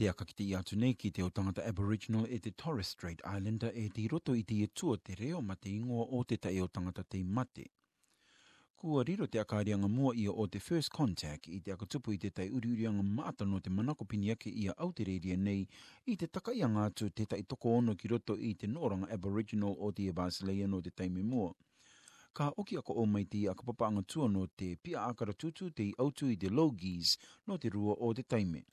Te akakite i atu nei ki te o tangata Aboriginal e te Torres Strait Islander e te roto i te etua te reo ma te ingoa o te tae o tangata te mate. Kua riro te akarianga mua ia o te First Contact i te akatupu i te tai uriurianga maata no te manako piniake ia au te nei i te taka ia ngātu te tai toko ono ki roto i te noranga Aboriginal o te Basileia no te taimi mua. Ka oki ako o mai te akapapaanga tua no te pia akara tutu te autu i te Logies no te rua o te taimi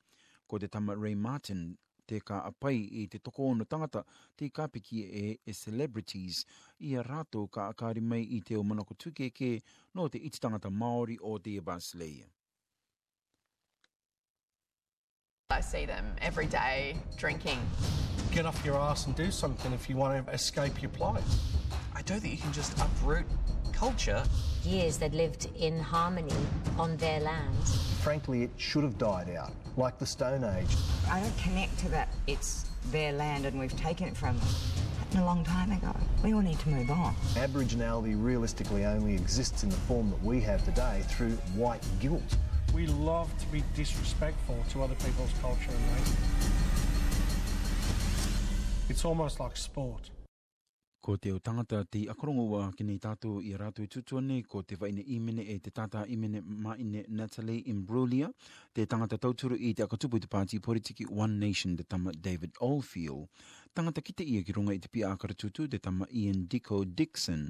ko te tama Ray Martin te ka apai i te toko ono tangata te kapiki e, e celebrities i a rātou ka akari mai i te o manako tukeke no te iti tangata Māori o te Basley. I see them every day drinking. Get off your ass and do something if you want to escape your plight. I don't think you can just uproot culture. Years they'd lived in harmony on their land. frankly, it should have died out, like the Stone Age. I don't connect to that. It's their land and we've taken it from them. Happened a long time ago. We all need to move on. Aboriginality realistically only exists in the form that we have today through white guilt. We love to be disrespectful to other people's culture and language. It's almost like sport. Ko te o tangata te akarongo wa ki nei tātou i rātou tutua nei, ko te waine imene e te tātā imene maine Natalie Imbruglia, te tangata tauturu i te akatupu te pāti politiki One Nation, te tama David Oldfield. Tangata kite ia ki runga i te pia akara tutu, te tama Ian Dico Dixon,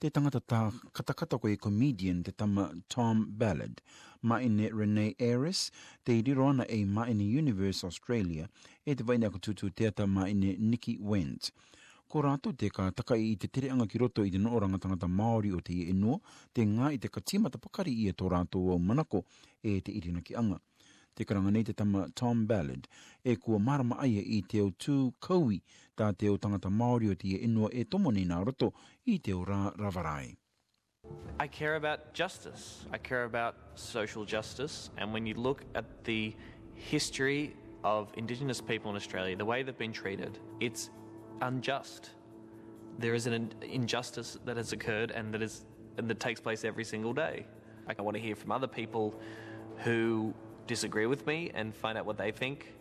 te tangata tā katakata koe comedian, te tama Tom Ballard, maine Renee Harris, te iriroana e maine Universe Australia, e te waine akatutu te tama maine Nicky Wendt ko rātou te ka taka i te tere anga ki roto i te nooranga tangata Māori o te ienua, te ngā i te katimata pakari i e tō rātou au manako e te irina ki anga. Te karanga nei te tama Tom Ballard e kua marama aia i te o tū kaui tā te o tangata Māori o te ienua e tomo nei nā roto i te o rā ravarai. I care about justice. I care about social justice. And when you look at the history of Indigenous people in Australia, the way they've been treated, it's unjust. There is an injustice that has occurred and that is and that takes place every single day. I want to hear from other people who disagree with me and find out what they think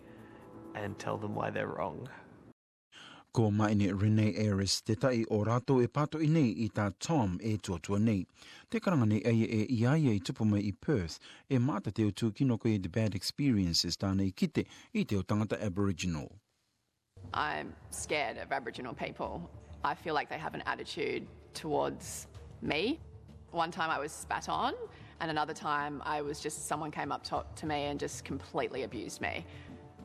and tell them why they're wrong. Ko maine Rene Ayres te tai o rato e pato i nei i tā Tom e tuatua nei. Te karanga nei eie e i aia i tupu mai i Perth e mata te o tūkino koe The Bad Experiences tā nei kite i te o tangata Aboriginal. I'm scared of Aboriginal people. I feel like they have an attitude towards me. One time I was spat on, and another time I was just someone came up to, to me and just completely abused me.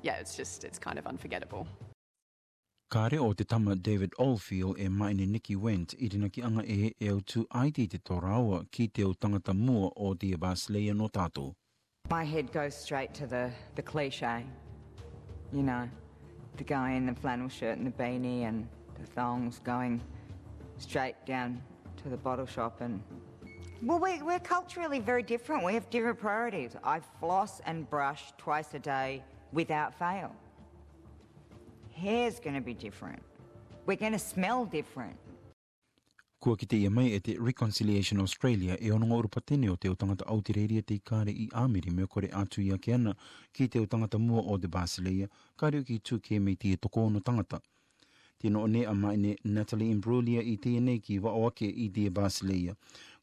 Yeah, it's just, it's kind of unforgettable. Ka o te tama David Oldfield e maine Nikki Went i rina ki anga e e o tu aiti te torawa ki te o tangata mua o te Abasleia no tātou. My head goes straight to the, the cliche, you know, the guy in the flannel shirt and the beanie and the thongs going straight down to the bottle shop and well, we, we're culturally very different. We have different priorities. I floss and brush twice a day without fail. Hair's going to be different. We're going to smell different. Kua ki te ia mai e te Reconciliation Australia e onunga urupa o te utangata autireiria te ikare i Amiri me kore atu i ake ana ki te utangata mua o te Basileia, kāreo ki tū ke mei tia toko ono tangata. Tino o ne a ne Natalie Imbruglia i tēne ki wa o ake i te Basileia.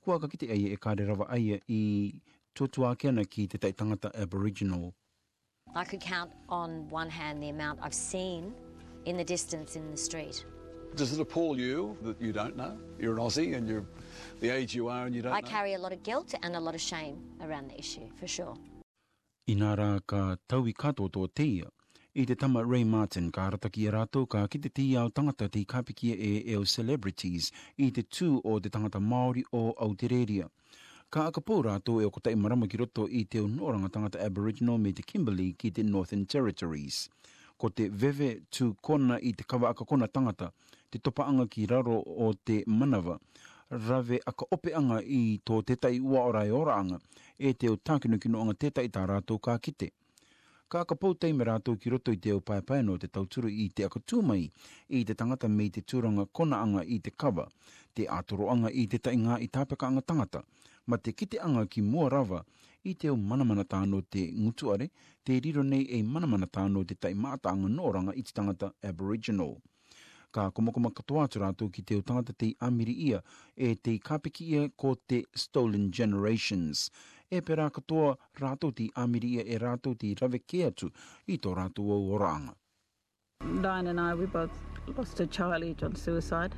Kua ka kite aia e kare rawa aia i tuatua ake ana ki te tangata Aboriginal. I could count on one hand the amount I've seen in the distance in the street Does it appall you that you don't know? You're an Aussie and you're the age you are and you don't I know? I carry a lot of guilt and a lot of shame around the issue, for sure. I nā rā ka tau i kato tō teia. I te tama Ray Martin ka arataki e rātou ka ki te tī au tangata te kapikia e eo celebrities i te tū o te tangata Māori o Aotearea. Ka akapō rātou e o kotai marama ki roto i te unoranga tangata Aboriginal me te Kimberley ki te Northern Territories ko te veve tū kona i te kawa aka kona tangata, te anga ki raro o te manawa, rave aka opeanga i tō tetai ua ora e ora anga, e te o tākinu kino anga tetai tā rātou kā kite. Ka aka pau teime rātou ki roto i te o paepae no te tauturu i te aka tūmai i te tangata me te tūranga kona anga i te kawa, te atoro anga i te taingā i tāpeka anga tangata, ma te kite anga ki mua rava i te o manamana tāno te ngutuare, te riro nei e manamana tāno te tai no nōranga i te tangata Aboriginal. Ka komokoma katoa tu rātou ki te o tangata te amiri ia e te kapiki ia ko te Stolen Generations. E pera katoa rātou te amiri ia e rātou te raveke atu i tō rātou o oranga. Diane and I, we both lost a child each on suicide.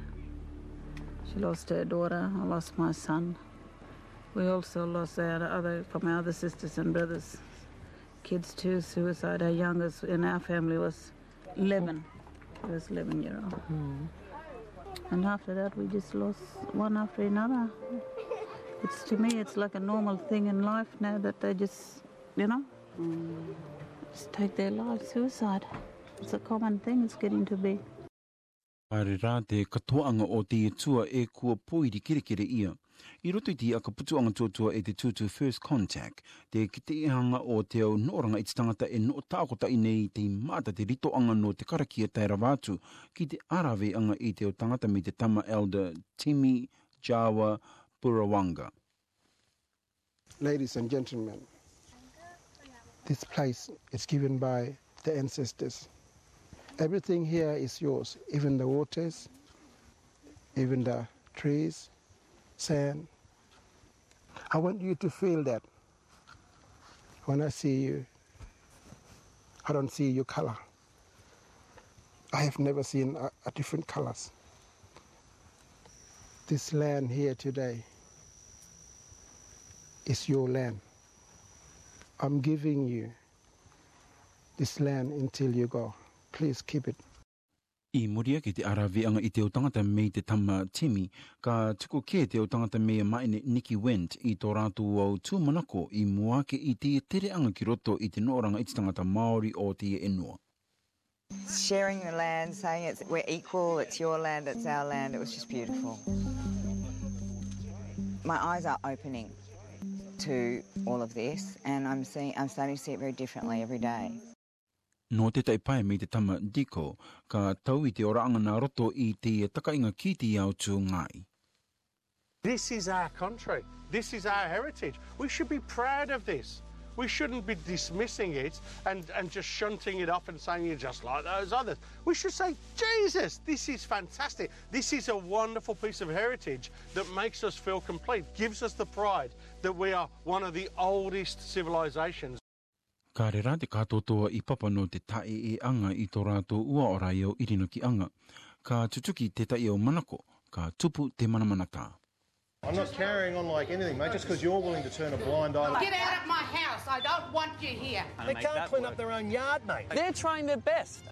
She lost her daughter, I lost my son. We also lost our other from our other sisters and brothers. Kids too suicide. Our youngest in our family was 11. He was 11 year old. Mm. And after that we just lost one after another. It's to me it's like a normal thing in life now that they just you know mm. just take their life suicide. It's a common thing it's getting to be. Pāre rā te katoanga o te tua e kua pōiri kirekire ia. I roto i ti a ka putu anga tōtua e te tūtu First Contact, te kite ihanga o te au noranga i te tangata e no tākota i nei te mata te rito anga no te karakia taira vātu ki te arawe anga i te au tangata me te tama elder Timi Jawa Purawanga. Ladies and gentlemen, this place is given by the ancestors. Everything here is yours, even the waters, even the trees, saying, I want you to feel that when I see you, I don't see your color. I have never seen a, a different colors. This land here today is your land. I'm giving you this land until you go. Please keep it. I muria ki te anga i te o tangata mei te tama temi, ka tuko kē te o tangata mei maine Nicky Wendt i tō rātu au tūmanako i muake i te tere anga ki roto i te nōranga i te tangata Māori o te enua. Sharing the land, saying it's, we're equal, it's your land, it's our land, it was just beautiful. My eyes are opening to all of this and I'm, seeing, I'm starting to see it very differently every day. No te taipae me te tama diko, ka tau i te oraanga nā roto i te takainga ki te iau tū ngai. This is our country. This is our heritage. We should be proud of this. We shouldn't be dismissing it and, and just shunting it off and saying you're just like those others. We should say, Jesus, this is fantastic. This is a wonderful piece of heritage that makes us feel complete, gives us the pride that we are one of the oldest civilizations. Ka re rā te katoa i papa no te tae e anga i tō rātou ua o rā iau irino ki anga. Ka tutuki te tae o manako, ka tupu te manamanatā. I'm not carrying on like anything, mate, just because you're willing to turn a blind eye. Get out of my house, I don't want you here. They can't clean up their own yard, mate. They're trying their best.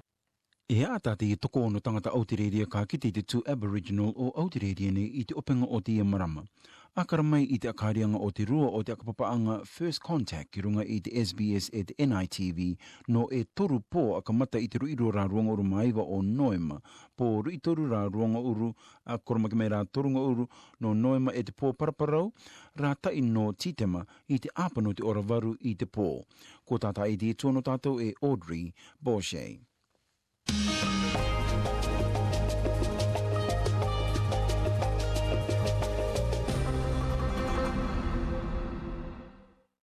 E a tātai i toko ono tangata Aotearea ka kite te tū Aboriginal o Aotearea nei i te openga o te marama akara mai i te akarianga o te rua o te akapapaanga First Contact ki runga i te SBS at NITV no e toru pō akamata i te ruiro rā ruanga uru maiva o Noema pō rui toru rā ruanga uru a koromake mai rā torunga uru no Noema e te pō paraparau rā tai no titema i te apano te ora varu i te pō. Ko tātā i te tōno tātou e Audrey Borshe.